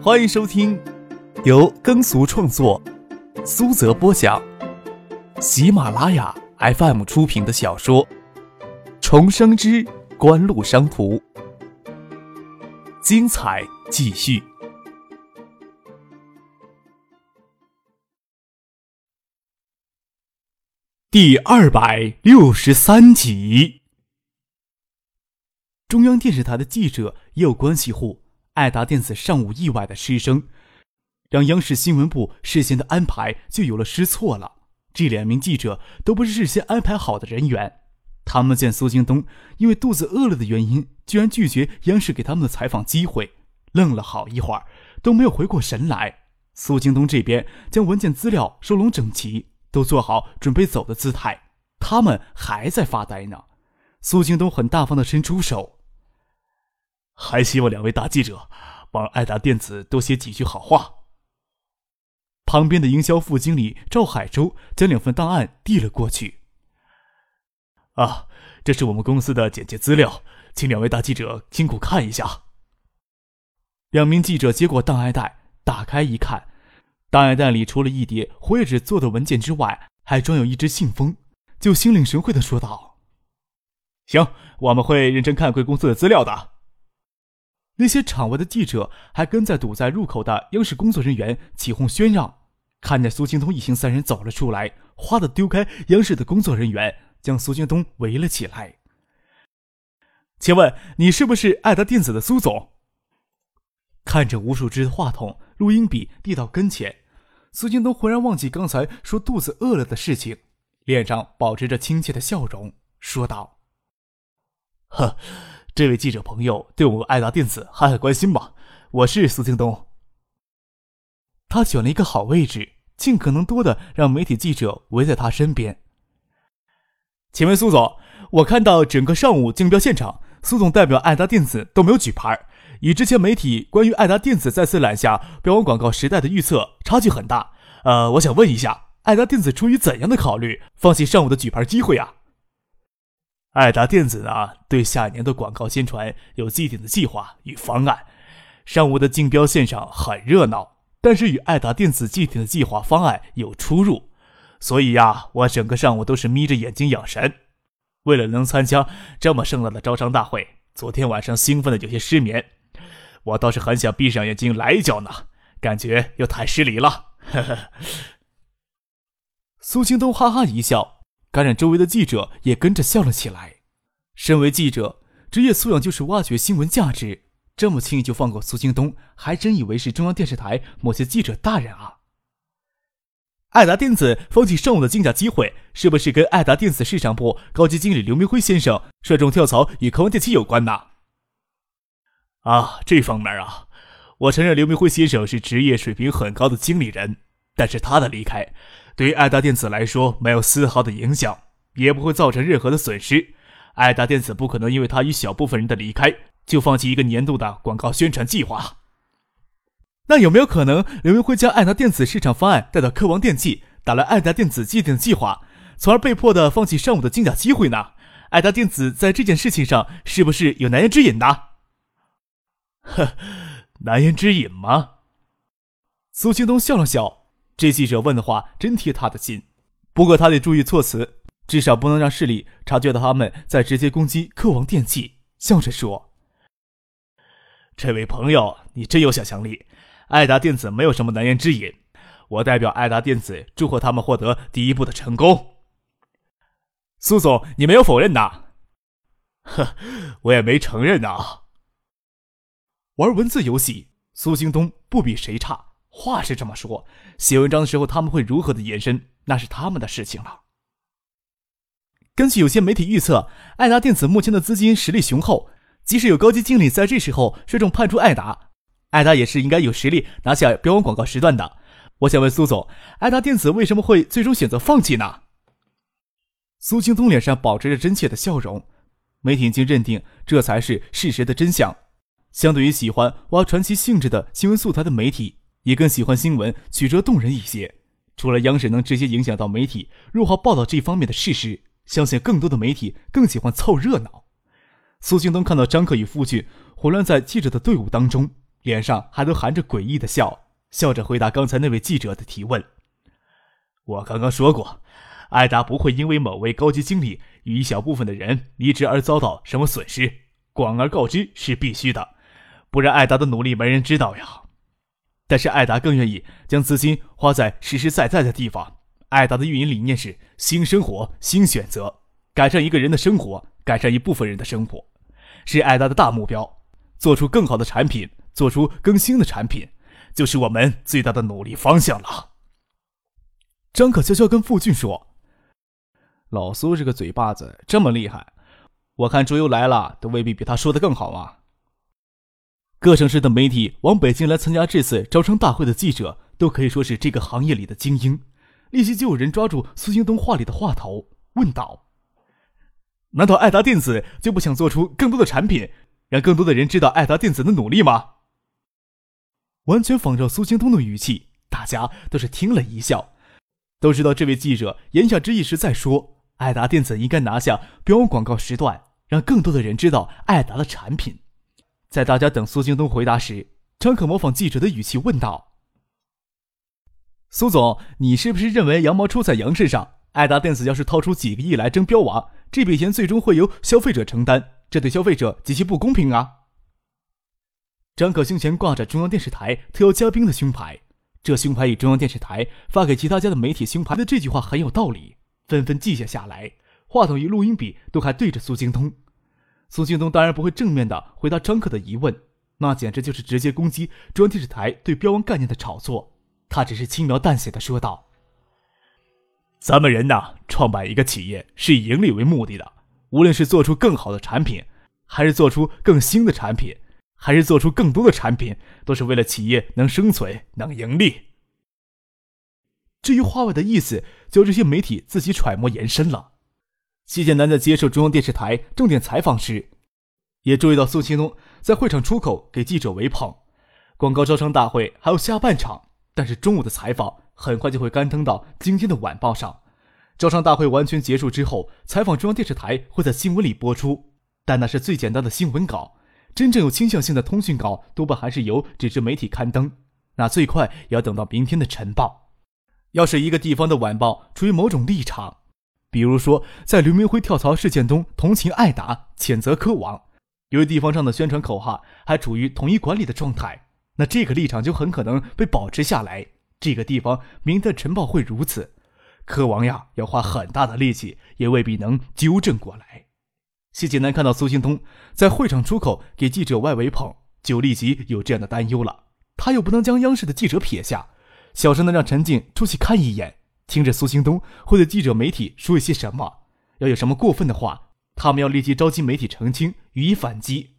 欢迎收听由耕俗创作、苏泽播讲、喜马拉雅 FM 出品的小说《重生之官路商途》，精彩继续，第二百六十三集。中央电视台的记者也有关系户。爱达电子上午意外的失声，让央视新闻部事先的安排就有了失错了。这两名记者都不是事先安排好的人员，他们见苏京东因为肚子饿了的原因，居然拒绝央视给他们的采访机会，愣了好一会儿都没有回过神来。苏京东这边将文件资料收拢整齐，都做好准备走的姿态，他们还在发呆呢。苏京东很大方的伸出手。还希望两位大记者帮爱达电子多写几句好话。旁边的营销副经理赵海洲将两份档案递了过去。啊，这是我们公司的简介资料，请两位大记者辛苦看一下。两名记者接过档案袋，打开一看，档案袋里除了一叠活页纸做的文件之外，还装有一只信封，就心领神会的说道：“行，我们会认真看贵公司的资料的。”那些场外的记者还跟在堵在入口的央视工作人员起哄喧嚷，看见苏京东一行三人走了出来，哗的丢开央视的工作人员，将苏京东围了起来。请问你是不是爱达电子的苏总？看着无数支话筒、录音笔递到跟前，苏京东忽然忘记刚才说肚子饿了的事情，脸上保持着亲切的笑容，说道：“呵。”这位记者朋友对我们爱达电子还很关心吧？我是苏京东。他选了一个好位置，尽可能多的让媒体记者围在他身边。请问苏总，我看到整个上午竞标现场，苏总代表爱达电子都没有举牌，与之前媒体关于爱达电子再次揽下标王广告时代的预测差距很大。呃，我想问一下，爱达电子出于怎样的考虑，放弃上午的举牌机会啊？爱达电子呢，对下年的广告宣传有既定的计划与方案。上午的竞标现场很热闹，但是与爱达电子具体的计划方案有出入，所以呀，我整个上午都是眯着眼睛养神。为了能参加这么盛大的招商大会，昨天晚上兴奋的有些失眠。我倒是很想闭上眼睛来一脚呢，感觉又太失礼了。呵呵。苏京东哈哈一笑。感染周围的记者也跟着笑了起来。身为记者，职业素养就是挖掘新闻价值。这么轻易就放过苏京东，还真以为是中央电视台某些记者大人啊？爱达电子放弃上午的竞价机会，是不是跟爱达电子市场部高级经理刘明辉先生率众跳槽与科王电器有关呢？啊，这方面啊，我承认刘明辉先生是职业水平很高的经理人，但是他的离开。对于爱达电子来说，没有丝毫的影响，也不会造成任何的损失。爱达电子不可能因为他一小部分人的离开，就放弃一个年度的广告宣传计划。那有没有可能，刘云辉将爱达电子市场方案带到科王电器，打了爱达电子既定计划，从而被迫的放弃上午的竞价机会呢？爱达电子在这件事情上是不是有难言之隐呢？呵，难言之隐吗？苏京东笑了笑。这记者问的话真贴他的心，不过他得注意措辞，至少不能让市里察觉到他们在直接攻击科王电器。笑着说：“这位朋友，你真有想象力。爱达电子没有什么难言之隐，我代表爱达电子祝贺他们获得第一步的成功。”苏总，你没有否认呐？呵，我也没承认呐。玩文字游戏，苏京东不比谁差。话是这么说，写文章的时候他们会如何的延伸，那是他们的事情了。根据有些媒体预测，爱达电子目前的资金实力雄厚，即使有高级经理在这时候率众叛出爱达，爱达也是应该有实力拿下标王广告时段的。我想问苏总，爱达电子为什么会最终选择放弃呢？苏青东脸上保持着真切的笑容，媒体已经认定这才是事实的真相。相对于喜欢挖传奇性质的新闻素材的媒体。也更喜欢新闻曲折动人一些。除了央视能直接影响到媒体弱化报道这方面的事实，相信更多的媒体更喜欢凑热闹。苏京东看到张克与夫俊混乱在记者的队伍当中，脸上还都含着诡异的笑，笑着回答刚才那位记者的提问。我刚刚说过，艾达不会因为某位高级经理与一小部分的人离职而遭到什么损失，广而告之是必须的，不然艾达的努力没人知道呀。但是艾达更愿意将资金花在实实在在的地方。艾达的运营理念是新生活、新选择，改善一个人的生活，改善一部分人的生活，是艾达的大目标。做出更好的产品，做出更新的产品，就是我们最大的努力方向了。张可悄悄跟傅俊说：“老苏这个嘴巴子这么厉害，我看周游来了都未必比他说的更好啊。”各省市的媒体往北京来参加这次招商大会的记者，都可以说是这个行业里的精英。立即就有人抓住苏京东话里的话头，问道：“难道爱达电子就不想做出更多的产品？”让更多的人知道爱达电子的努力吗？完全仿照苏京东的语气，大家都是听了一笑，都知道这位记者言下之意是在说，爱达电子应该拿下标广告时段，让更多的人知道爱达的产品。在大家等苏京东回答时，张可模仿记者的语气问道：“苏总，你是不是认为羊毛出在羊身上？爱达电子要是掏出几个亿来争标王，这笔钱最终会由消费者承担？”这对消费者极其不公平啊！张可胸前挂着中央电视台特邀嘉宾的胸牌，这胸牌与中央电视台发给其他家的媒体胸牌的这句话很有道理，纷纷记下下来。话筒与录音笔都还对着苏京东，苏京东当然不会正面的回答张可的疑问，那简直就是直接攻击中央电视台对标王概念的炒作。他只是轻描淡写的说道：“咱们人呐，创办一个企业是以盈利为目的的。”无论是做出更好的产品，还是做出更新的产品，还是做出更多的产品，都是为了企业能生存、能盈利。至于话外的意思，就这些媒体自己揣摩延伸了。谢建南在接受中央电视台重点采访时，也注意到苏清东在会场出口给记者围捧。广告招商大会还有下半场，但是中午的采访很快就会刊登到今天的晚报上。招商大会完全结束之后，采访中央电视台会在新闻里播出，但那是最简单的新闻稿。真正有倾向性的通讯稿，多半还是由纸质媒体刊登，那最快也要等到明天的晨报。要是一个地方的晚报处于某种立场，比如说在刘明辉跳槽事件中同情艾达、谴责科王，由于地方上的宣传口号还处于统一管理的状态，那这个立场就很可能被保持下来。这个地方明天的晨报会如此。柯王呀，要花很大的力气，也未必能纠正过来。谢锦南看到苏兴东在会场出口给记者外围捧，就立即有这样的担忧了。他又不能将央视的记者撇下，小声的让陈静出去看一眼，听着苏兴东会对记者媒体说一些什么。要有什么过分的话，他们要立即召集媒体澄清，予以反击。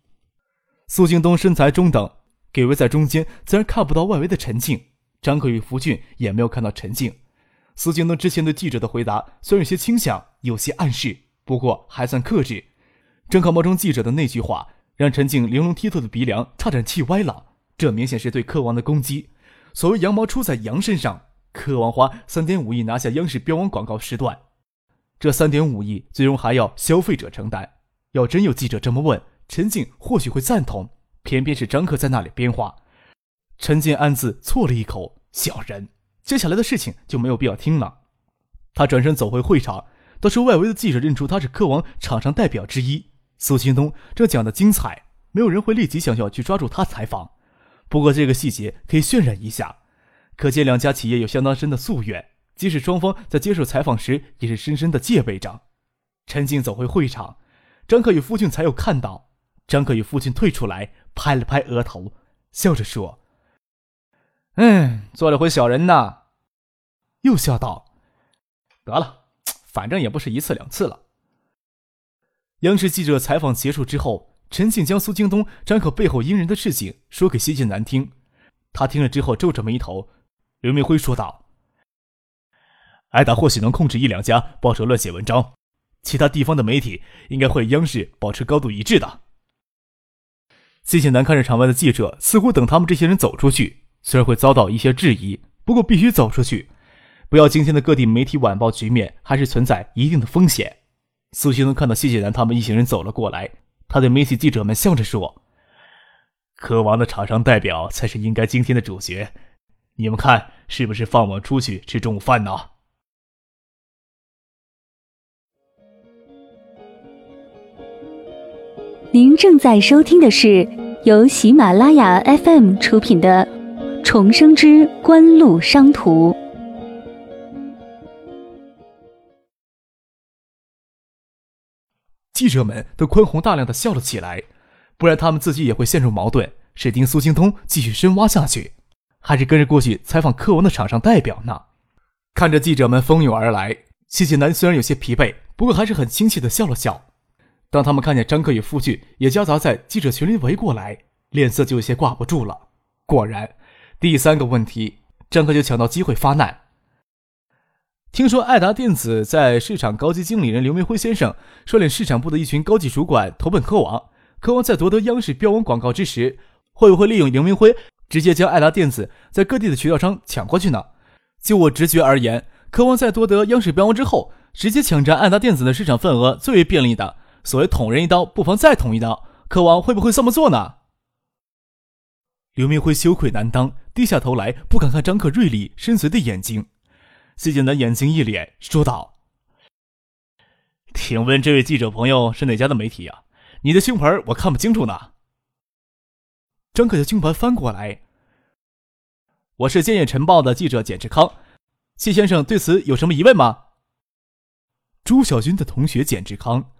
苏兴东身材中等，给围在中间，自然看不到外围的陈静。张可与福俊也没有看到陈静。苏京东之前对记者的回答虽然有些倾向，有些暗示，不过还算克制。正靠冒充记者的那句话，让陈静玲珑剔透的鼻梁差点气歪了。这明显是对柯王的攻击。所谓羊毛出在羊身上，柯王花三点五亿拿下央视标王广告时段，这三点五亿最终还要消费者承担。要真有记者这么问，陈静或许会赞同。偏偏是张克在那里编话，陈静暗自啜了一口，小人。接下来的事情就没有必要听了。他转身走回会场，倒是外围的记者认出他是科王场上代表之一苏青东。这讲的精彩，没有人会立即想要去抓住他采访。不过这个细节可以渲染一下，可见两家企业有相当深的夙愿。即使双方在接受采访时也是深深的戒备着。陈静走回会场，张可与父亲才有看到。张可与父亲退出来，拍了拍额头，笑着说：“嗯，做了回小人呐。”又笑道：“得了，反正也不是一次两次了。”央视记者采访结束之后，陈静将苏京东、张可背后阴人的事情说给谢晋南听。他听了之后皱着眉头。刘明辉说道：“艾达或许能控制一两家报社乱写文章，其他地方的媒体应该会央视保持高度一致的。”谢谢南看着场外的记者，似乎等他们这些人走出去，虽然会遭到一些质疑，不过必须走出去。不要今天的各地媒体晚报局面还是存在一定的风险。苏西东看到谢谢南他们一行人走了过来，他对媒体记者们笑着说：“科王的厂商代表才是应该今天的主角，你们看是不是放我出去吃中午饭呢？您正在收听的是由喜马拉雅 FM 出品的《重生之官路商途》。记者们都宽宏大量的笑了起来，不然他们自己也会陷入矛盾：是盯苏京通继续深挖下去，还是跟着过去采访科王的厂商代表呢？看着记者们蜂拥而来，谢谢南虽然有些疲惫，不过还是很亲切的笑了笑。当他们看见张克与傅俊也夹杂在记者群里围过来，脸色就有些挂不住了。果然，第三个问题，张克就抢到机会发难。听说爱达电子在市场高级经理人刘明辉先生率领市场部的一群高级主管投奔科王，科王在夺得央视标王广告之时，会不会利用刘明辉直接将爱达电子在各地的渠道商抢过去呢？就我直觉而言，科王在夺得央视标王之后，直接抢占爱达电子的市场份额最为便利的。所谓捅人一刀，不妨再捅一刀。科王会不会这么做呢？刘明辉羞愧难当，低下头来，不敢看张克锐利深邃的眼睛。谢剑南眼睛一脸，说道：“请问这位记者朋友是哪家的媒体呀？你的胸牌我看不清楚呢。”张克的胸牌翻过来：“我是《建业晨报》的记者简志康，谢先生对此有什么疑问吗？”朱小军的同学简志康。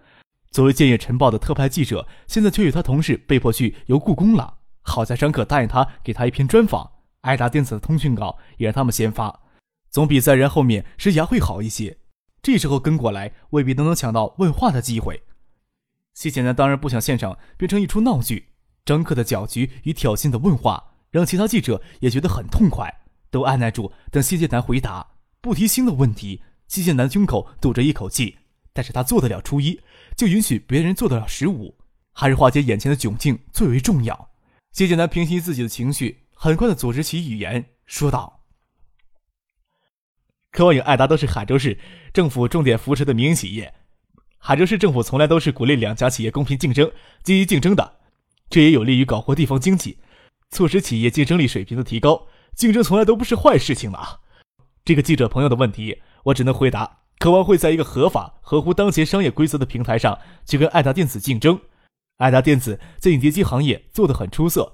作为《建业晨报》的特派记者，现在却与他同事被迫去游故宫了。好在张可答应他给他一篇专访，爱达电子的通讯稿也让他们先发，总比在人后面施牙会好一些。这时候跟过来，未必都能抢到问话的机会。谢简南当然不想现场变成一出闹剧。张克的搅局与挑衅的问话，让其他记者也觉得很痛快，都按耐住等谢剑南回答，不提新的问题。谢剑南胸口堵着一口气，但是他做得了初一。就允许别人做得了十五，还是化解眼前的窘境最为重要。谢剑南平息自己的情绪，很快的组织起语言，说道：“科王与爱达都是海州市政府重点扶持的民营企业，海州市政府从来都是鼓励两家企业公平竞争、积极竞争的，这也有利于搞活地方经济，促使企业竞争力水平的提高。竞争从来都不是坏事情嘛。这个记者朋友的问题，我只能回答。”渴望会在一个合法、合乎当前商业规则的平台上去跟爱达电子竞争。爱达电子在影碟机行业做得很出色，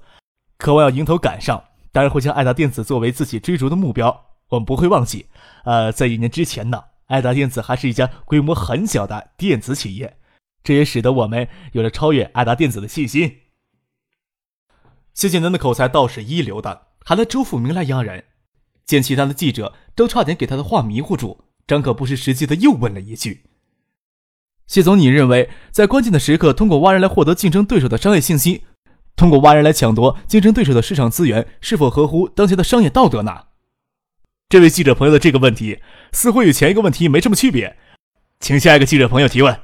渴望要迎头赶上，当然会将爱达电子作为自己追逐的目标。我们不会忘记，呃，在一年之前呢，爱达电子还是一家规模很小的电子企业，这也使得我们有了超越爱达电子的信心。谢晋南的口才倒是一流的，还拿周富明来压人，见其他的记者都差点给他的话迷糊住。张可不失时机的又问了一句：“谢总，你认为在关键的时刻通过挖人来获得竞争对手的商业信息，通过挖人来抢夺竞争对手的市场资源，是否合乎当前的商业道德呢？”这位记者朋友的这个问题似乎与前一个问题没什么区别，请下一个记者朋友提问。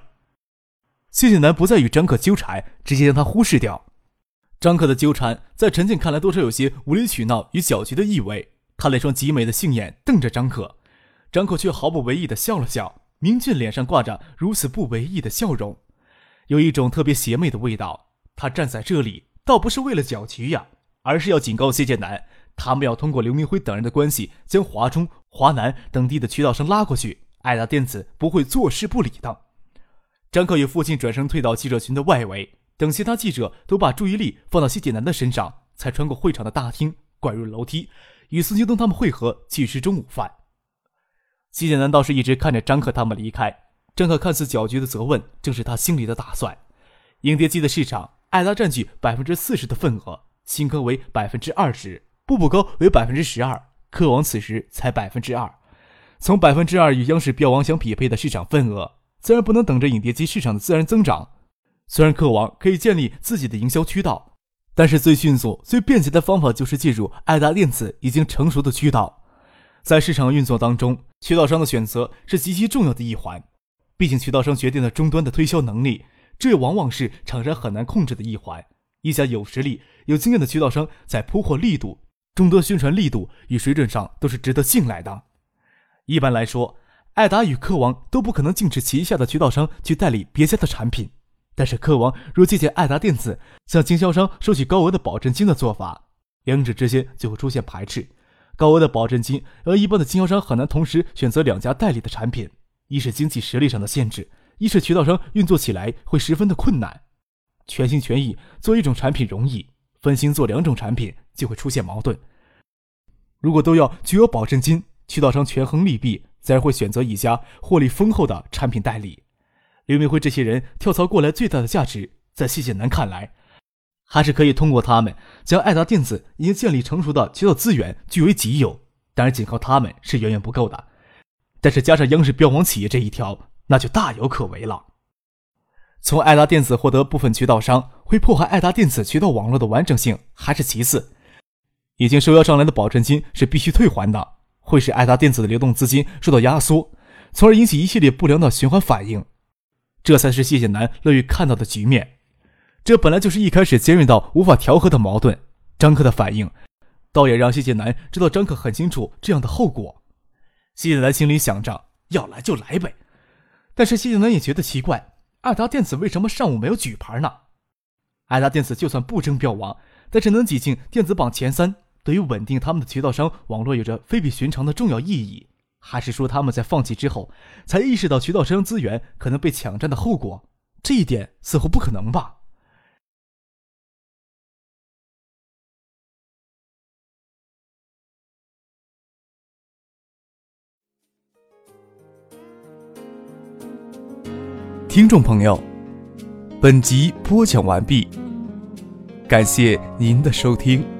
谢谢南不再与张可纠缠，直接将他忽视掉。张可的纠缠在陈静看来多少有些无理取闹与搅局的意味，他那双极美的杏眼瞪着张可。张可却毫不为意的笑了笑，明俊脸上挂着如此不为意的笑容，有一种特别邪魅的味道。他站在这里，倒不是为了搅局呀，而是要警告谢剑南，他们要通过刘明辉等人的关系，将华中、华南等地的渠道商拉过去。爱达电子不会坐视不理的。张可与父亲转身退到记者群的外围，等其他记者都把注意力放到谢剑南的身上，才穿过会场的大厅，拐入楼梯，与孙京东他们会合，去吃中午饭。谢剑南倒是一直看着张克他们离开。张克看似搅局的责问，正是他心里的打算。影碟机的市场，艾达占据百分之四十的份额，新科为百分之二十，步步高为百分之十二，科王此时才百分之二。从百分之二与央视标王相匹配的市场份额，自然不能等着影碟机市场的自然增长。虽然客王可以建立自己的营销渠道，但是最迅速、最便捷的方法就是进入爱达电子已经成熟的渠道。在市场运作当中，渠道商的选择是极其重要的一环。毕竟，渠道商决定了终端的推销能力，这往往是厂商很难控制的一环。一家有实力、有经验的渠道商在铺货力度、终端宣传力度与水准上都是值得信赖的。一般来说，爱达与客王都不可能禁止旗下的渠道商去代理别家的产品。但是科王若借鉴爱达电子向经销商收取高额的保证金的做法，两者之间就会出现排斥。高额的保证金，而一般的经销商很难同时选择两家代理的产品，一是经济实力上的限制，一是渠道商运作起来会十分的困难。全心全意做一种产品容易，分心做两种产品就会出现矛盾。如果都要具有保证金，渠道商权衡利弊，自然会选择一家获利丰厚的产品代理。刘明辉这些人跳槽过来最大的价值，在谢谢南看来，还是可以通过他们将爱达电子已经建立成熟的渠道资源据为己有。当然，仅靠他们是远远不够的，但是加上央视标王企业这一条，那就大有可为了。从爱达电子获得部分渠道商，会破坏爱达电子渠道网络的完整性，还是其次。已经收押上来的保证金是必须退还的，会使爱达电子的流动资金受到压缩，从而引起一系列不良的循环反应。这才是谢谢南乐于看到的局面。这本来就是一开始尖锐到无法调和的矛盾。张克的反应，倒也让谢谢南知道张克很清楚这样的后果。谢谢南心里想着，要来就来呗。但是谢谢南也觉得奇怪，爱达电子为什么上午没有举牌呢？爱达电子就算不争标王，但是能挤进电子榜前三，对于稳定他们的渠道商网络有着非比寻常的重要意义。还是说他们在放弃之后，才意识到渠道商资源可能被抢占的后果？这一点似乎不可能吧？听众朋友，本集播讲完毕，感谢您的收听。